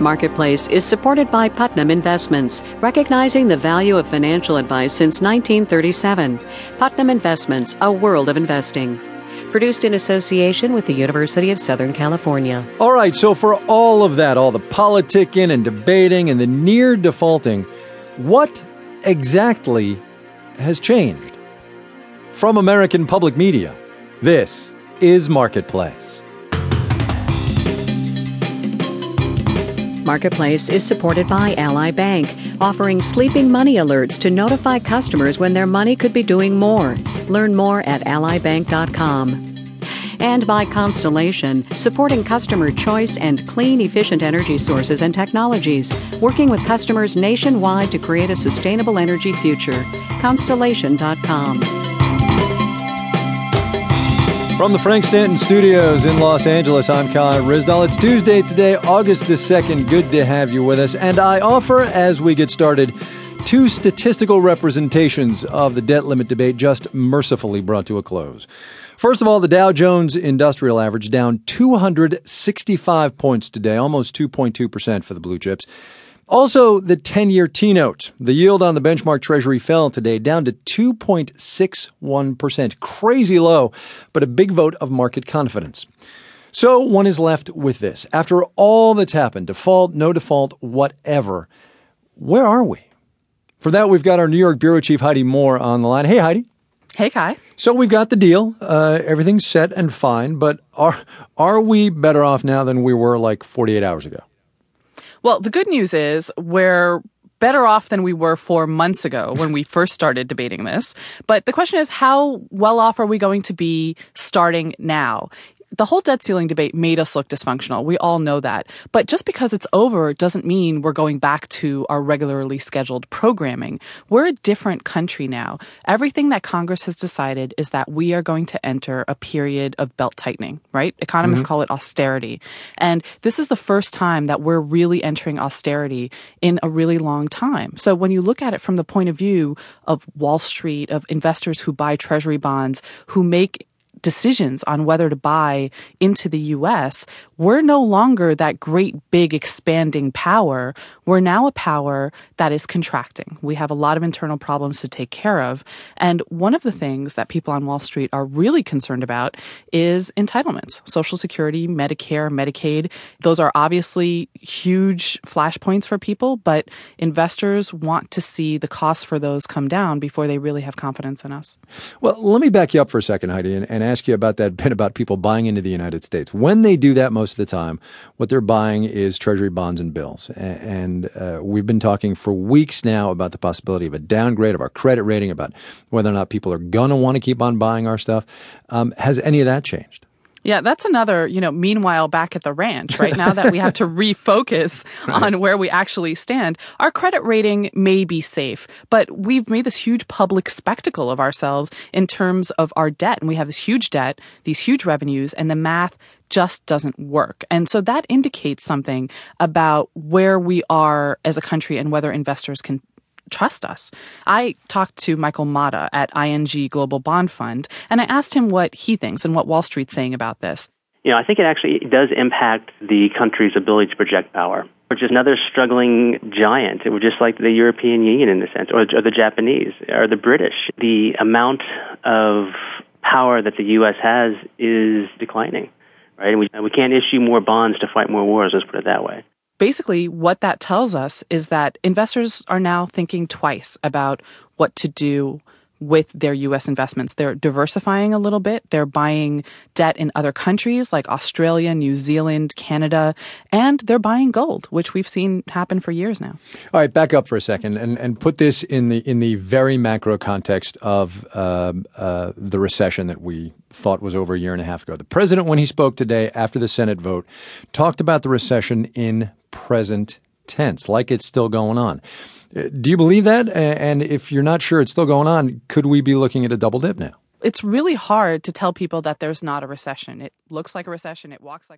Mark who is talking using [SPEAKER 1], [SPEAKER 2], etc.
[SPEAKER 1] Marketplace is supported by Putnam Investments, recognizing the value of financial advice since 1937. Putnam Investments, a world of investing. Produced in association with the University of Southern California.
[SPEAKER 2] All right, so for all of that, all the politicking and debating and the near defaulting, what exactly has changed? From American Public Media, this is Marketplace.
[SPEAKER 1] Marketplace is supported by Ally Bank, offering sleeping money alerts to notify customers when their money could be doing more. Learn more at allybank.com. And by Constellation, supporting customer choice and clean, efficient energy sources and technologies, working with customers nationwide to create a sustainable energy future. Constellation.com.
[SPEAKER 2] From the Frank Stanton Studios in Los Angeles, I'm Kai Ryssdal. It's Tuesday today, August the 2nd. Good to have you with us. And I offer, as we get started, two statistical representations of the debt limit debate just mercifully brought to a close. First of all, the Dow Jones Industrial Average down 265 points today, almost 2.2% for the blue chips. Also, the 10 year T note. The yield on the benchmark treasury fell today down to 2.61%. Crazy low, but a big vote of market confidence. So one is left with this. After all that's happened, default, no default, whatever, where are we? For that, we've got our New York Bureau Chief Heidi Moore on the line. Hey, Heidi.
[SPEAKER 3] Hey, Kai.
[SPEAKER 2] So we've got the deal. Uh, everything's set and fine, but are are we better off now than we were like 48 hours ago?
[SPEAKER 3] Well, the good news is we're better off than we were four months ago when we first started debating this. But the question is, how well off are we going to be starting now? The whole debt ceiling debate made us look dysfunctional. We all know that. But just because it's over doesn't mean we're going back to our regularly scheduled programming. We're a different country now. Everything that Congress has decided is that we are going to enter a period of belt tightening, right? Economists mm-hmm. call it austerity. And this is the first time that we're really entering austerity in a really long time. So when you look at it from the point of view of Wall Street, of investors who buy treasury bonds, who make decisions on whether to buy into the US, we're no longer that great big expanding power. We're now a power that is contracting. We have a lot of internal problems to take care of. And one of the things that people on Wall Street are really concerned about is entitlements. Social Security, Medicare, Medicaid, those are obviously huge flashpoints for people, but investors want to see the costs for those come down before they really have confidence in us.
[SPEAKER 2] Well, let me back you up for a second, Heidi, and, and ask you about that bit about people buying into the United States. When they do that most most of the time, what they're buying is Treasury bonds and bills. And uh, we've been talking for weeks now about the possibility of a downgrade of our credit rating, about whether or not people are going to want to keep on buying our stuff. Um, has any of that changed?
[SPEAKER 3] Yeah, that's another, you know, meanwhile back at the ranch, right? Now that we have to refocus right. on where we actually stand, our credit rating may be safe, but we've made this huge public spectacle of ourselves in terms of our debt. And we have this huge debt, these huge revenues, and the math just doesn't work. And so that indicates something about where we are as a country and whether investors can trust us. I talked to Michael Mata at ING Global Bond Fund, and I asked him what he thinks and what Wall Street's saying about this.
[SPEAKER 4] You know, I think it actually does impact the country's ability to project power. We're just another struggling giant. We're just like the European Union in a sense, or, or the Japanese, or the British. The amount of power that the U.S. has is declining, right? And we, we can't issue more bonds to fight more wars, let's put it that way
[SPEAKER 3] basically what that tells us is that investors are now thinking twice about what to do with their US investments. They're diversifying a little bit. They're buying debt in other countries like Australia, New Zealand, Canada, and they're buying gold, which we've seen happen for years now.
[SPEAKER 2] All right, back up for a second and, and put this in the in the very macro context of uh, uh, the recession that we thought was over a year and a half ago. The president, when he spoke today after the Senate vote, talked about the recession in present tense, like it's still going on. Uh, do you believe that? And if you're not sure it's still going on, could we be looking at a double dip now?
[SPEAKER 3] It's really hard to tell people that there's not a recession. It looks like a recession, it walks like